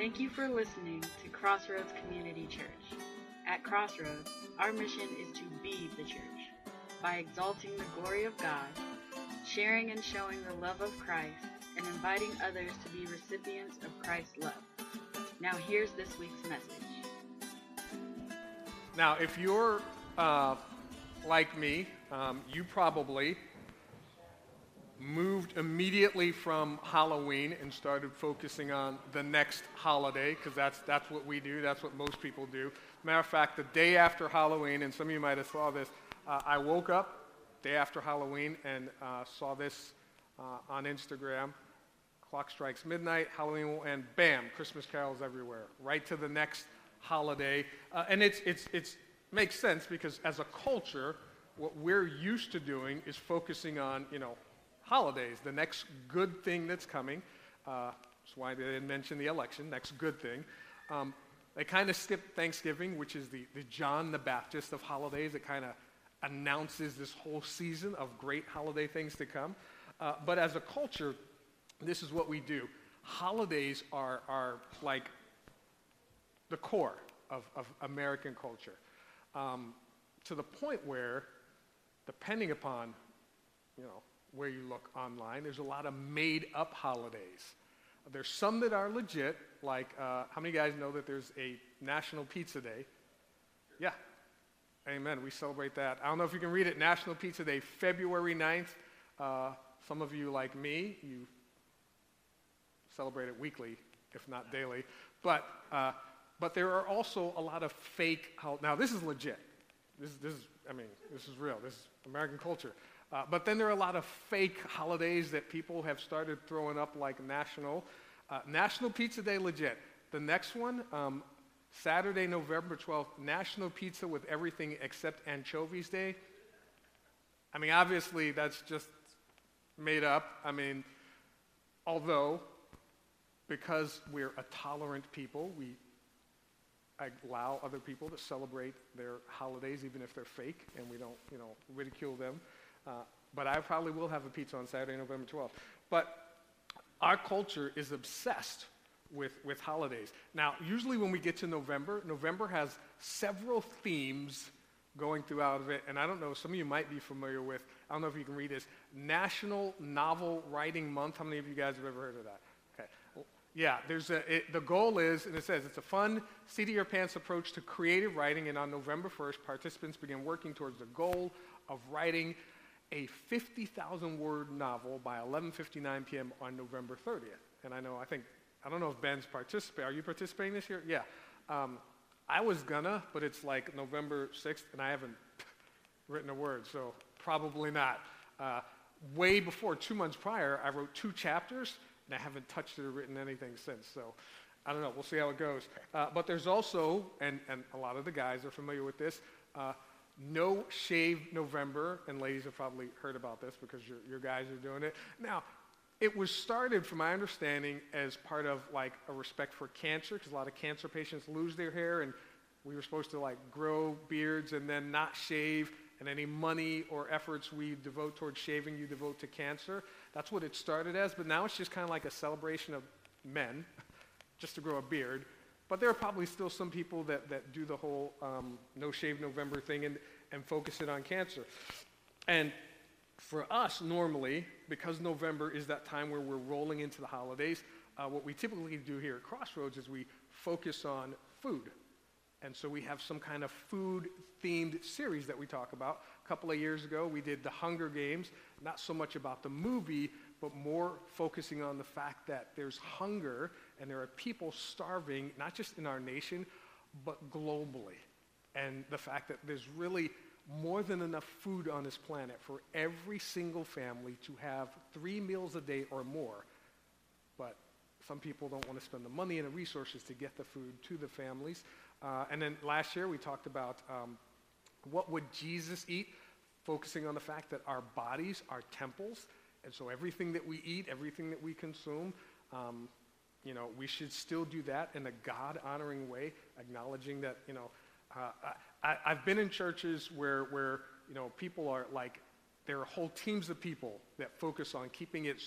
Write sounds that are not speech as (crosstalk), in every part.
Thank you for listening to Crossroads Community Church. At Crossroads, our mission is to be the church by exalting the glory of God, sharing and showing the love of Christ, and inviting others to be recipients of Christ's love. Now, here's this week's message. Now, if you're uh, like me, um, you probably moved immediately from Halloween and started focusing on the next holiday because that's, that's what we do. That's what most people do. Matter of fact, the day after Halloween, and some of you might have saw this, uh, I woke up day after Halloween and uh, saw this uh, on Instagram. Clock strikes midnight, Halloween, and bam, Christmas carols everywhere, right to the next holiday. Uh, and it's, it's, it's makes sense because as a culture, what we're used to doing is focusing on, you know, holidays, the next good thing that's coming. Uh, that's why they didn't mention the election, next good thing. Um, they kind of skip Thanksgiving, which is the, the John the Baptist of holidays. It kind of announces this whole season of great holiday things to come. Uh, but as a culture, this is what we do. Holidays are, are like the core of, of American culture. Um, to the point where, depending upon, you know, where you look online. There's a lot of made up holidays. There's some that are legit, like uh, how many guys know that there's a National Pizza Day? Yeah. Amen. We celebrate that. I don't know if you can read it. National Pizza Day, February 9th. Uh, some of you, like me, you celebrate it weekly, if not daily. But, uh, but there are also a lot of fake. Now, this is legit. This, this is, I mean, this is real. This is American culture. Uh, but then there are a lot of fake holidays that people have started throwing up, like National. Uh, National Pizza Day, legit. The next one, um, Saturday, November 12th, National Pizza with everything except anchovies day. I mean, obviously, that's just made up. I mean, although, because we're a tolerant people, we allow other people to celebrate their holidays, even if they're fake, and we don't, you know, ridicule them. Uh, but I probably will have a pizza on Saturday, November 12th. But our culture is obsessed with, with holidays. Now, usually when we get to November, November has several themes going throughout of it. And I don't know, some of you might be familiar with, I don't know if you can read this, National Novel Writing Month. How many of you guys have ever heard of that? Okay. Yeah, there's a, it, the goal is, and it says, it's a fun, seat of your pants approach to creative writing. And on November 1st, participants begin working towards the goal of writing a 50,000 word novel by 11:59 p.m. on November 30th. And I know, I think, I don't know if Ben's participating. Are you participating this year? Yeah. Um, I was gonna, but it's like November 6th, and I haven't (laughs) written a word, so probably not. Uh, way before, two months prior, I wrote two chapters, and I haven't touched it or written anything since. So I don't know. We'll see how it goes. Uh, but there's also, and, and a lot of the guys are familiar with this. Uh, no Shave November, and ladies have probably heard about this because your, your guys are doing it. Now, it was started, from my understanding, as part of like a respect for cancer, because a lot of cancer patients lose their hair, and we were supposed to like grow beards and then not shave, and any money or efforts we devote towards shaving, you devote to cancer. That's what it started as, but now it's just kind of like a celebration of men, (laughs) just to grow a beard. But there are probably still some people that, that do the whole um, no shave November thing and, and focus it on cancer. And for us, normally, because November is that time where we're rolling into the holidays, uh, what we typically do here at Crossroads is we focus on food. And so we have some kind of food themed series that we talk about. A couple of years ago, we did The Hunger Games, not so much about the movie, but more focusing on the fact that there's hunger and there are people starving, not just in our nation, but globally. And the fact that there's really more than enough food on this planet for every single family to have three meals a day or more. But some people don't want to spend the money and the resources to get the food to the families. Uh, and then last year we talked about um, what would Jesus eat, focusing on the fact that our bodies are temples. And so everything that we eat, everything that we consume, um, you know, we should still do that in a God honoring way, acknowledging that, you know, uh, I, I've been in churches where, where, you know, people are like, there are whole teams of people that focus on keeping it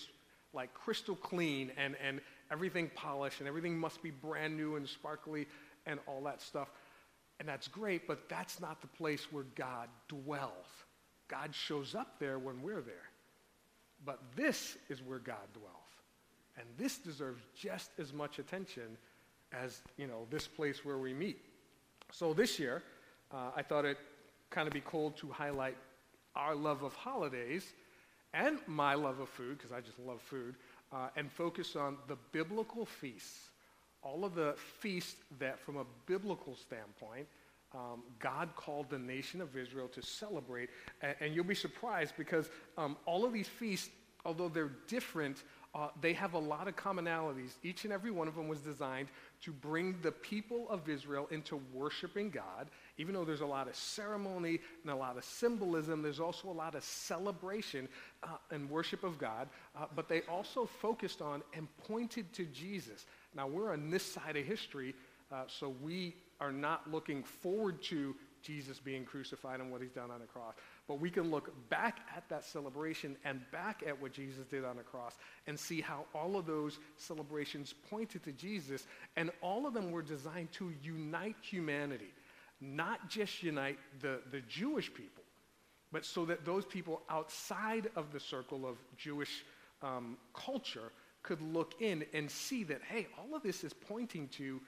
like crystal clean and, and everything polished and everything must be brand new and sparkly and all that stuff. And that's great, but that's not the place where God dwells. God shows up there when we're there. But this is where God dwells. And this deserves just as much attention as, you know, this place where we meet. So this year, uh, I thought it kind of be cool to highlight our love of holidays and my love of food, because I just love food, uh, and focus on the biblical feasts. All of the feasts that, from a biblical standpoint, um, God called the nation of Israel to celebrate. And, and you'll be surprised because um, all of these feasts, although they're different, uh, they have a lot of commonalities. Each and every one of them was designed to bring the people of Israel into worshiping God. Even though there's a lot of ceremony and a lot of symbolism, there's also a lot of celebration uh, and worship of God. Uh, but they also focused on and pointed to Jesus. Now, we're on this side of history, uh, so we are not looking forward to Jesus being crucified and what he's done on the cross. But we can look back at that celebration and back at what Jesus did on the cross and see how all of those celebrations pointed to Jesus. And all of them were designed to unite humanity, not just unite the, the Jewish people, but so that those people outside of the circle of Jewish um, culture could look in and see that, hey, all of this is pointing to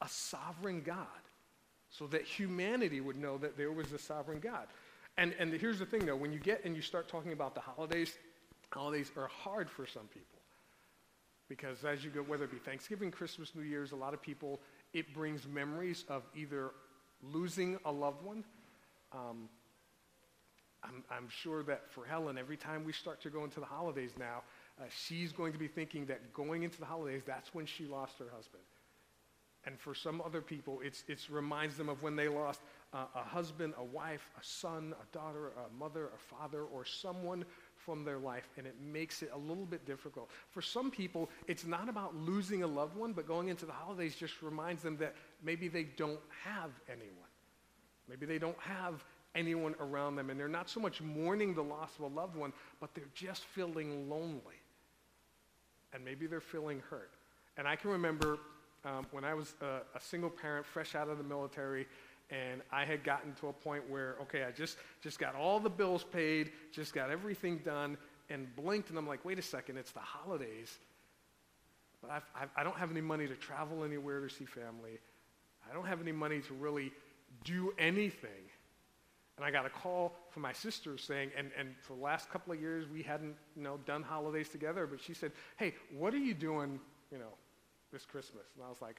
a sovereign God so that humanity would know that there was a sovereign God. And, and here's the thing, though, when you get and you start talking about the holidays, holidays are hard for some people. Because as you go, whether it be Thanksgiving, Christmas, New Year's, a lot of people, it brings memories of either losing a loved one. Um, I'm, I'm, sure that for Helen, every time we start to go into the holidays now, uh, she's going to be thinking that going into the holidays, that's when she lost her husband. And for some other people, it reminds them of when they lost a husband, a wife, a son, a daughter, a mother, a father, or someone from their life, and it makes it a little bit difficult. For some people, it's not about losing a loved one, but going into the holidays just reminds them that maybe they don't have anyone. Maybe they don't have anyone around them, and they're not so much mourning the loss of a loved one, but they're just feeling lonely. And maybe they're feeling hurt. And I can remember um, when I was a, a, single parent, fresh out of the military, and I had gotten to a point where, okay, I just, just got all the bills paid, just got everything done, and blinked, and I'm like, wait a second, it's the holidays. But I've, I've, I do not have any money to travel anywhere to see family. I don't have any money to really do anything. And I got a call from my sister saying, and, and for the last couple of years, we hadn't, you know, done holidays together, but she said, hey, what are you doing, you know, this Christmas. And I was like,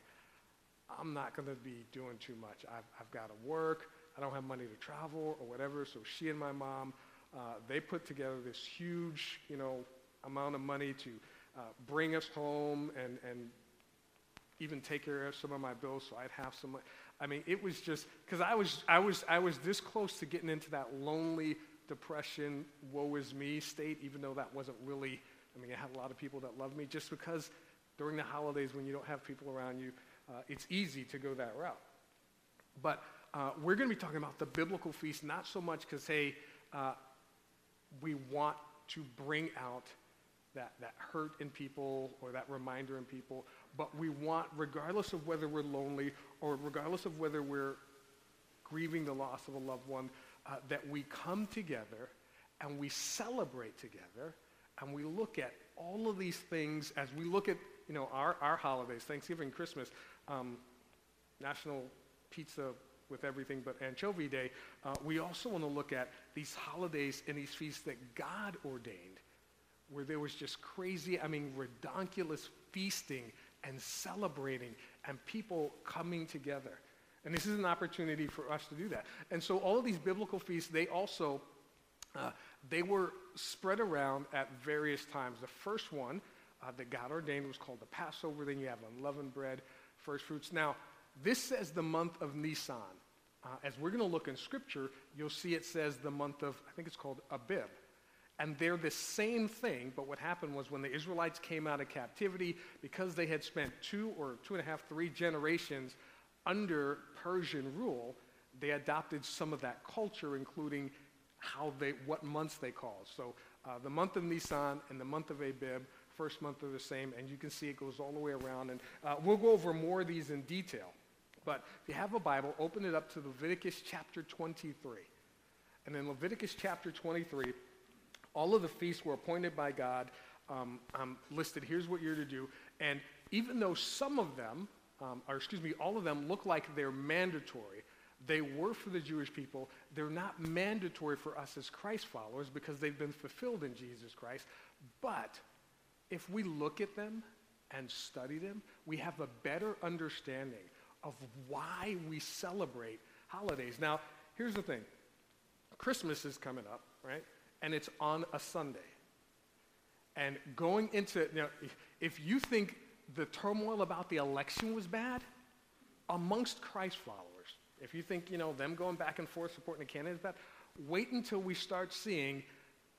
I'm not going to be doing too much. I've, I've got to work. I don't have money to travel or whatever. So she and my mom, uh, they put together this huge, you know, amount of money to uh, bring us home and, and even take care of some of my bills so I'd have some. I mean, it was just because I was, I, was, I was this close to getting into that lonely depression, woe is me state, even though that wasn't really, I mean, I had a lot of people that loved me just because during the holidays when you don't have people around you, uh, it's easy to go that route. But uh, we're going to be talking about the biblical feast, not so much because, hey, uh, we want to bring out that, that hurt in people or that reminder in people, but we want, regardless of whether we're lonely or regardless of whether we're grieving the loss of a loved one, uh, that we come together and we celebrate together and we look at all of these things as we look at you know, our, our holidays, Thanksgiving, Christmas, um, National Pizza with everything but anchovy day, uh, we also want to look at these holidays and these feasts that God ordained, where there was just crazy, I mean, redonkulous feasting and celebrating and people coming together. And this is an opportunity for us to do that. And so all of these biblical feasts, they also, uh, they were spread around at various times. The first one uh, that God ordained was called the Passover. Then you have unleavened bread, first fruits. Now, this says the month of Nisan. Uh, as we're going to look in Scripture, you'll see it says the month of, I think it's called Abib. And they're the same thing, but what happened was when the Israelites came out of captivity, because they had spent two or two and a half, three generations under Persian rule, they adopted some of that culture, including how they, what months they called. So Uh, the month of Nisan and the month of Abib, first month are the same, and you can see it goes all the way around. And uh, we'll go over more of these in detail. But if you have a Bible, open it up to Leviticus chapter 23. And in Leviticus chapter 23, all of the feasts were appointed by God, um, um, listed. Here's what you're to do. And even though some of them, um, or excuse me, all of them look like they're mandatory, they were for the Jewish people. They're not mandatory for us as Christ followers because they've been fulfilled in Jesus Christ. But if we look at them and study them, we have a better understanding of why we celebrate holidays. Now, here's the thing Christmas is coming up, right? And it's on a Sunday. And going into, you know, if you think the turmoil about the election was bad, amongst Christ followers, if you think, you know, them going back and forth supporting the candidate is bad, wait until we start seeing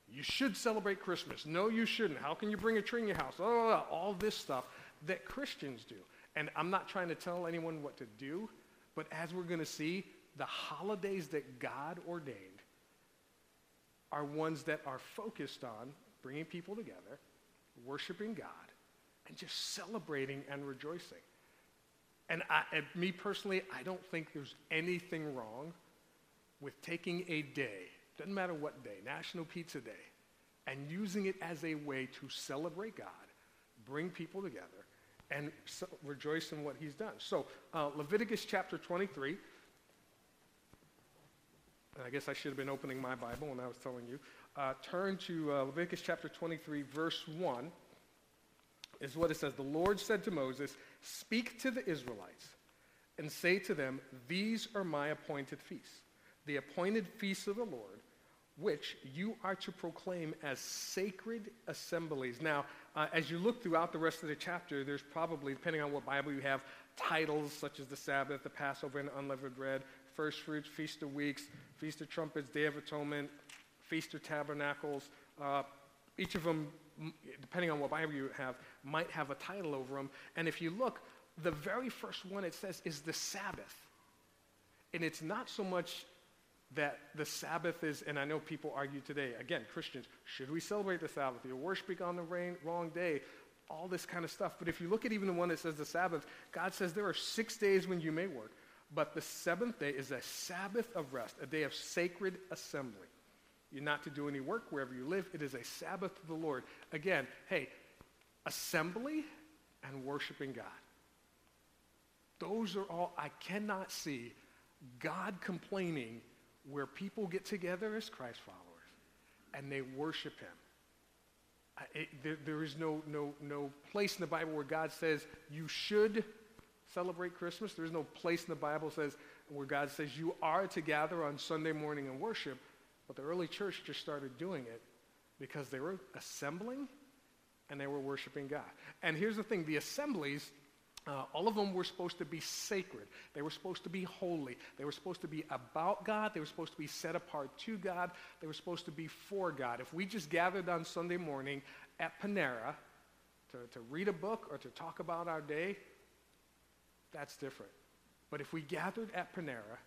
you should celebrate Christmas. No, you shouldn't. How can you bring a tree in your house? Oh, all this stuff that Christians do. And I'm not trying to tell anyone what to do, but as we're going to see, the holidays that God ordained are ones that are focused on bringing people together, worshiping God, and just celebrating and rejoicing. And, I, and me personally, I don't think there's anything wrong with taking a day, doesn't matter what day, National Pizza Day, and using it as a way to celebrate God, bring people together, and so rejoice in what he's done. So, uh, Leviticus chapter 23. I guess I should have been opening my Bible when I was telling you. Uh, turn to uh, Leviticus chapter 23, verse 1. Is what it says. The Lord said to Moses, Speak to the Israelites and say to them, These are my appointed feasts, the appointed feasts of the Lord, which you are to proclaim as sacred assemblies. Now, uh, as you look throughout the rest of the chapter, there's probably, depending on what Bible you have, titles such as the Sabbath, the Passover, and unleavened bread, first fruits, feast of weeks, feast of trumpets, day of atonement, feast of tabernacles. Uh, each of them, depending on what Bible you have, might have a title over them. And if you look, the very first one it says is the Sabbath. And it's not so much that the Sabbath is, and I know people argue today, again, Christians, should we celebrate the Sabbath? You're worshiping on the rain, wrong day, all this kind of stuff. But if you look at even the one that says the Sabbath, God says there are six days when you may work, but the seventh day is a Sabbath of rest, a day of sacred assembly. You're not to do any work wherever you live. It is a Sabbath to the Lord. Again, hey, assembly and worshiping God. Those are all, I cannot see God complaining where people get together as Christ followers and they worship him. It, there, there is no, no, no place in the Bible where God says you should celebrate Christmas. There's no place in the Bible says where God says you are to gather on Sunday morning and worship. But the early church just started doing it because they were assembling and they were worshiping God. And here's the thing the assemblies uh, all of them were supposed to be sacred. They were supposed to be holy. They were supposed to be about God. They were supposed to be set apart to God. They were supposed to be for God. If we just gathered on Sunday morning at Panera to, to read a book or to talk about our day, that's different. But if we gathered at Panera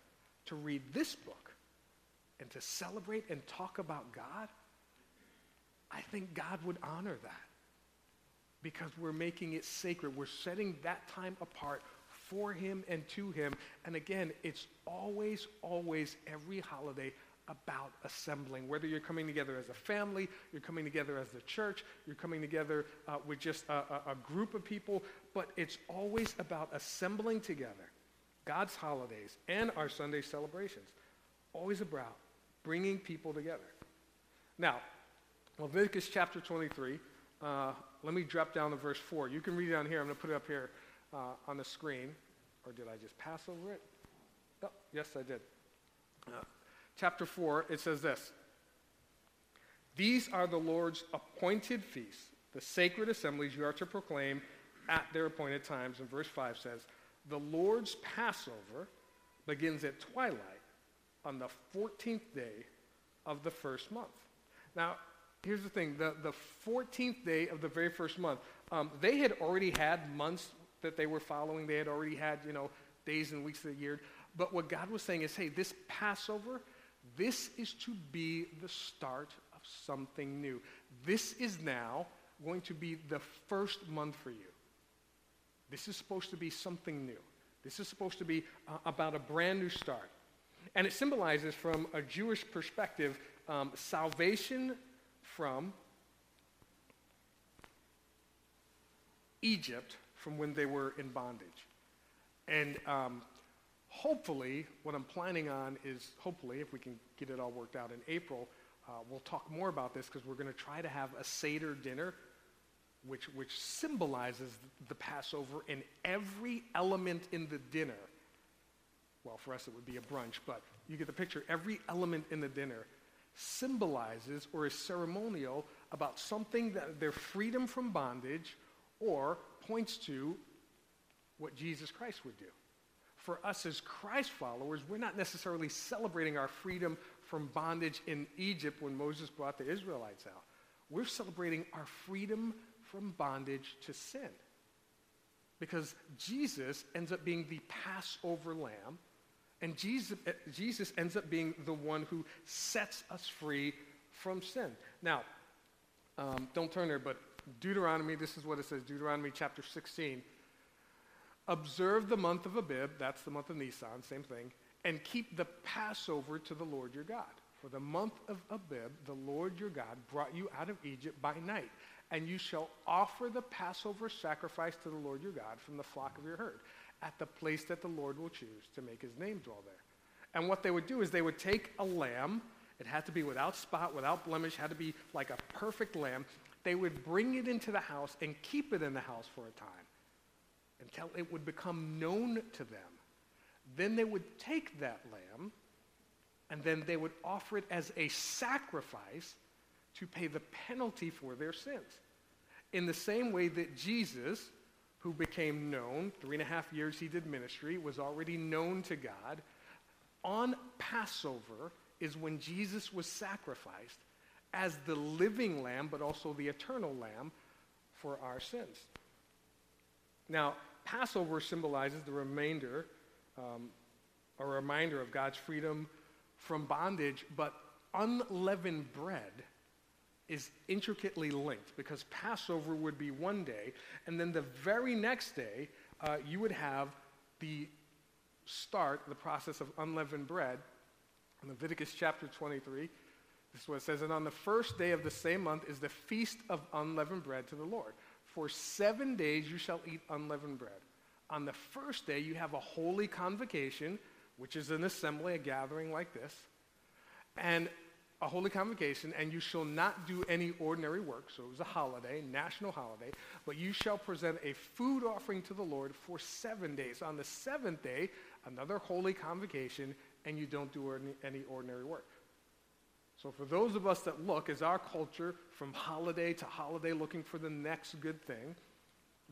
to read this book and to celebrate and talk about God, I think God would honor that because we're making it sacred. We're setting that time apart for him and to him. And again, it's always, always, every holiday about assembling. Whether you're coming together as a family, you're coming together as the church, you're coming together uh, with just a, a, a group of people, but it's always about assembling together. God's holidays and our Sunday celebrations. Always about bringing people together. Now, Leviticus chapter 23, uh, let me drop down to verse 4. You can read it down here. I'm going to put it up here uh, on the screen. Or did I just pass over it? Oh, yes, I did. Uh, chapter 4, it says this These are the Lord's appointed feasts, the sacred assemblies you are to proclaim at their appointed times. And verse 5 says, The Lord's Passover begins at twilight on the 14th day of the first month. Now, here's the thing the, the 14th day of the very first month, um, they had already had months that they were following. They had already had, you know, days and weeks of the year. But what God was saying is, hey, this Passover, this is to be the start of something new. This is now going to be the first month for you. This is supposed to be something new. This is supposed to be uh, about a brand new start. And it symbolizes, from a Jewish perspective, um, salvation from Egypt from when they were in bondage. And um, hopefully, what I'm planning on is, hopefully, if we can get it all worked out in April, uh, we'll talk more about this because we're going to try to have a Seder dinner, which, which symbolizes the Passover and every element in the dinner. Well, for us, it would be a brunch, but you get the picture. Every element in the dinner symbolizes or is ceremonial about something that their freedom from bondage or points to what Jesus Christ would do. For us as Christ followers, we're not necessarily celebrating our freedom from bondage in Egypt when Moses brought the Israelites out. We're celebrating our freedom from bondage to sin. Because Jesus ends up being the Passover lamb, and Jesus, eh, Jesus ends up being the one who sets us free from sin. Now, um, don't turn there, but Deuteronomy, this is what it says Deuteronomy chapter 16. Observe the month of Abib, that's the month of Nisan, same thing, and keep the Passover to the Lord your God. For the month of Abib, the Lord your God brought you out of Egypt by night, and you shall offer the Passover sacrifice to the Lord your God from the flock of your herd at the place that the Lord will choose to make his name dwell there. And what they would do is they would take a lamb, it had to be without spot, without blemish, had to be like a perfect lamb, they would bring it into the house and keep it in the house for a time until it would become known to them. Then they would take that lamb and then they would offer it as a sacrifice to pay the penalty for their sins. In the same way that Jesus, who became known, three and a half years he did ministry, was already known to God, on Passover is when Jesus was sacrificed as the living lamb, but also the eternal lamb for our sins. Now, Passover symbolizes the remainder, um, a reminder of God's freedom from bondage, but unleavened bread is intricately linked because Passover would be one day, and then the very next day, uh, you would have the start, the process of unleavened bread. In Leviticus chapter 23, this is what it says. And on the first day of the same month is the feast of unleavened bread to the Lord. For seven days you shall eat unleavened bread. On the first day you have a holy convocation, which is an assembly, a gathering like this, and a holy convocation, and you shall not do any ordinary work. So it was a holiday, national holiday, but you shall present a food offering to the Lord for seven days. On the seventh day, another holy convocation, and you don't do any ordinary work. So, for those of us that look, as our culture from holiday to holiday looking for the next good thing,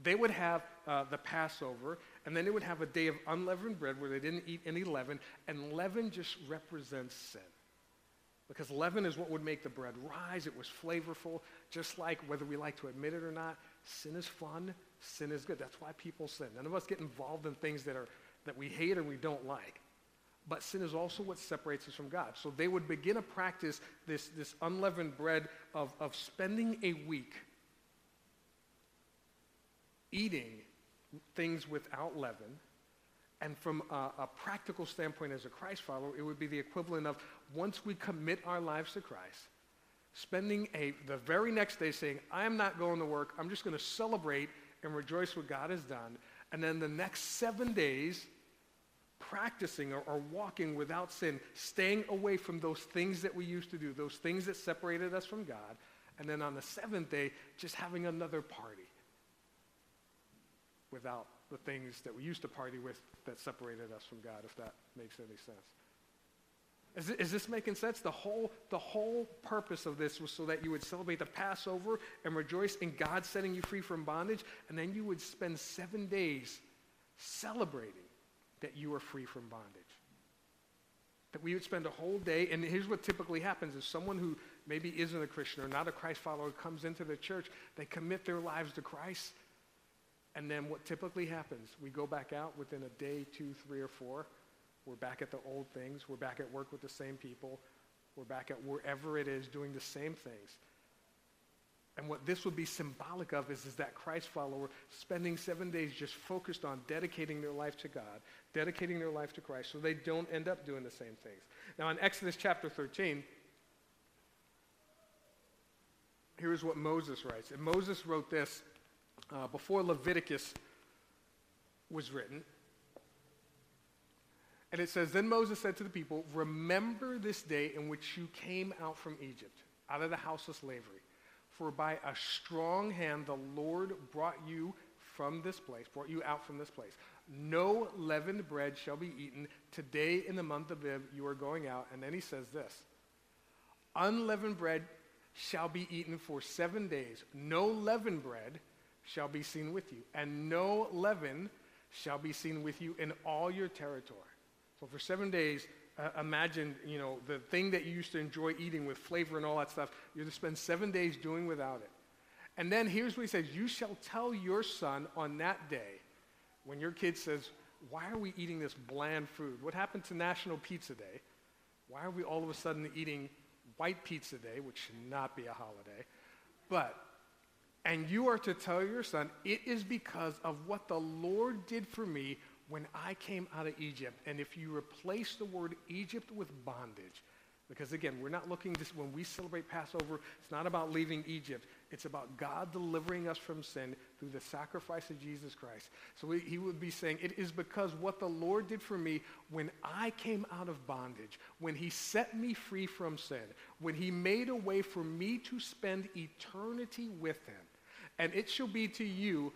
they would have uh, the Passover, and then they would have a day of unleavened bread where they didn't eat any leaven, and leaven just represents sin. Because leaven is what would make the bread rise. It was flavorful, just like whether we like to admit it or not, sin is fun, sin is good. That's why people sin. None of us get involved in things that, are, that we hate or we don't like. But sin is also what separates us from God. So they would begin to practice this, this unleavened bread of, of spending a week eating things without leaven. And from a, a, practical standpoint as a Christ follower, it would be the equivalent of once we commit our lives to Christ, spending a, the very next day saying, I am not going to work. I'm just going to celebrate and rejoice what God has done. And then the next seven days, practicing or, or, walking without sin, staying away from those things that we used to do, those things that separated us from God, and then on the seventh day, just having another party without the things that we used to party with that separated us from God, if that makes any sense. Is, is this making sense? The whole, the whole purpose of this was so that you would celebrate the Passover and rejoice in God setting you free from bondage, and then you would spend seven days celebrating that you are free from bondage. That we would spend a whole day, and here's what typically happens is someone who maybe isn't a Christian or not a Christ follower comes into the church, they commit their lives to Christ, and then what typically happens, we go back out within a day, two, three, or four. We're back at the old things. We're back at work with the same people. We're back at wherever it is doing the same things. And what this would be symbolic of is, is that Christ follower spending seven days just focused on dedicating their life to God, dedicating their life to Christ, so they don't end up doing the same things. Now, in Exodus chapter 13, here's what Moses writes. And Moses wrote this uh, before Leviticus was written. And it says, Then Moses said to the people, Remember this day in which you came out from Egypt, out of the house of slavery. For by a strong hand the Lord brought you from this place, brought you out from this place. No leavened bread shall be eaten. Today in the month of Abib you are going out. And then he says this Unleavened bread shall be eaten for seven days. No leavened bread shall be seen with you, and no leaven shall be seen with you in all your territory. So for seven days, uh, imagine, you know, the thing that you used to enjoy eating with flavor and all that stuff, you're to spend seven days doing without it. And then here's what he says You shall tell your son on that day, when your kid says, Why are we eating this bland food? What happened to National Pizza Day? Why are we all of a sudden eating White Pizza Day, which should not be a holiday? But, and you are to tell your son, It is because of what the Lord did for me when I came out of Egypt, and if you replace the word Egypt with bondage, because again, we're not looking this when we celebrate Passover, it's not about leaving Egypt. It's about God delivering us from sin through the sacrifice of Jesus Christ. So he, he would be saying, It is because what the Lord did for me when I came out of bondage, when he set me free from sin, when he made a way for me to spend eternity with him. And it shall be to you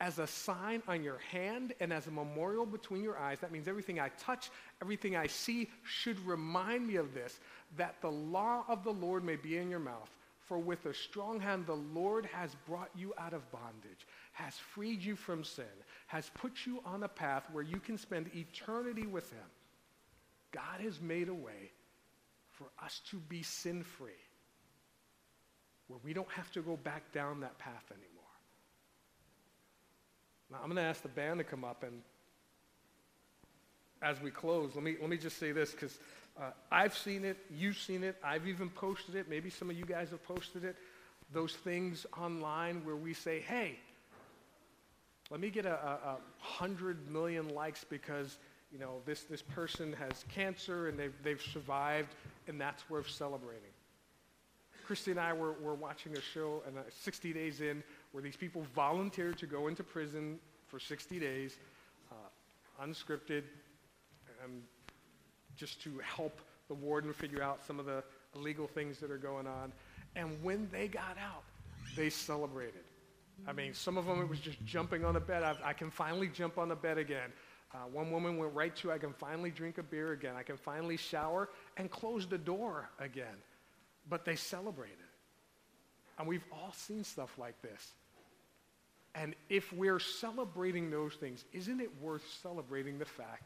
as a sign on your hand and as a memorial between your eyes. That means everything I touch, everything I see should remind me of this, that the law of the Lord may be in your mouth. For with a strong hand the Lord has brought you out of bondage, has freed you from sin, has put you on a path where you can spend eternity with him. God has made a way for us to be sin free, where we don't have to go back down that path anymore. Now, I'm going to ask the band to come up, and as we close, let me, let me just say this because uh, I've seen it, you've seen it, I've even posted it, maybe some of you guys have posted it, those things online where we say, hey, let me get a, a, a hundred million likes because you know this, this person has cancer and they've, they've survived and that's worth celebrating. Christy and I were, were watching a show and uh, 60 days in where these people volunteered to go into prison for 60 days, uh, unscripted, just to help the warden figure out some of the illegal things that are going on. And when they got out, they celebrated. I mean, some of them it was just jumping on a bed. I, I can finally jump on the bed again. Uh, one woman went right to, I can finally drink a beer again. I can finally shower and close the door again. But they celebrated. And we've all seen stuff like this. And if we're celebrating those things, isn't it worth celebrating the fact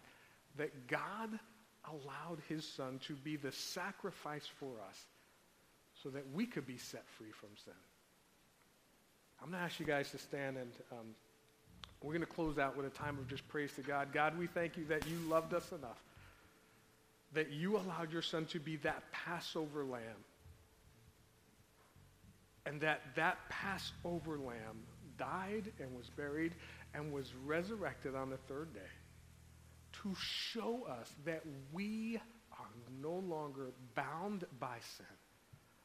that God allowed his son to be the sacrifice for us so that we could be set free from sin? I'm going to ask you guys to stand and um, we're going to close out with a time of just praise to God. God, we thank you that you loved us enough, that you allowed your son to be that Passover lamb, and that that Passover lamb died and was buried and was resurrected on the third day to show us that we are no longer bound by sin,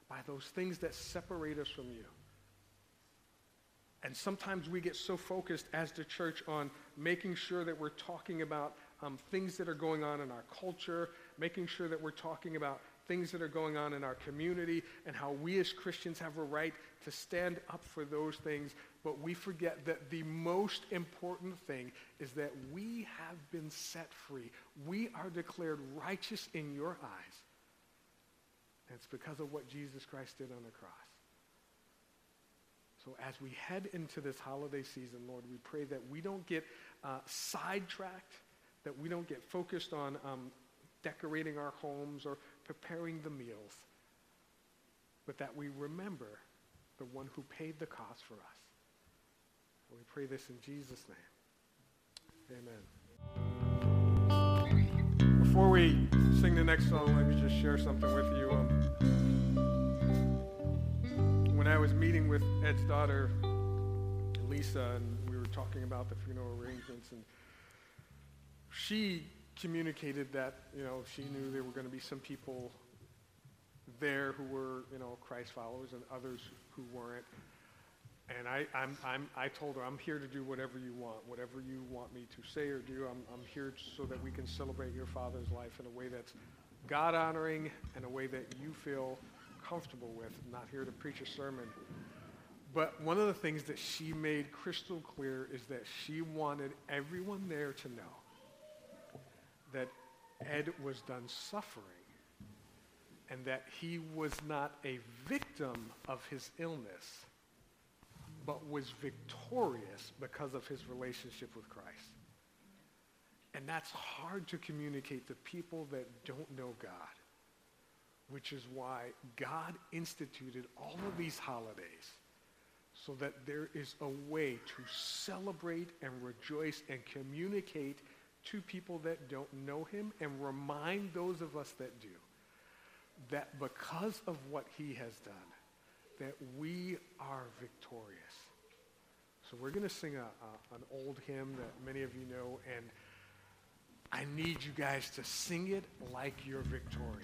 by those things that separate us from you. And sometimes we get so focused as the church on making sure that we're talking about um, things that are going on in our culture, making sure that we're talking about things that are going on in our community and how we as Christians have a right to stand up for those things. But we forget that the most important thing is that we have been set free. We are declared righteous in your eyes. And it's because of what Jesus Christ did on the cross. So as we head into this holiday season, Lord, we pray that we don't get uh, sidetracked, that we don't get focused on um, decorating our homes or preparing the meals, but that we remember the one who paid the cost for us. We pray this in Jesus' name. Amen. before we sing the next song, let me just share something with you. Um, when I was meeting with Ed's daughter, Lisa, and we were talking about the funeral arrangements, and she communicated that, you know, she knew there were going to be some people there who were, you know, Christ followers and others who weren't. And I, I'm, I'm, I told her, I'm here to do whatever you want, whatever you want me to say or do. I'm, I'm here so that we can celebrate your father's life in a way that's God honoring and a way that you feel comfortable with. I'm not here to preach a sermon. But one of the things that she made crystal clear is that she wanted everyone there to know that Ed was done suffering and that he was not a victim of his illness, but was victorious because of his relationship with Christ. And that's hard to communicate to people that don't know God, which is why God instituted all of these holidays so that there is a way to celebrate and rejoice and communicate to people that don't know him and remind those of us that do that because of what he has done, that we are victorious. So we're going to sing a, a, an old hymn that many of you know, and I need you guys to sing it like you're victorious.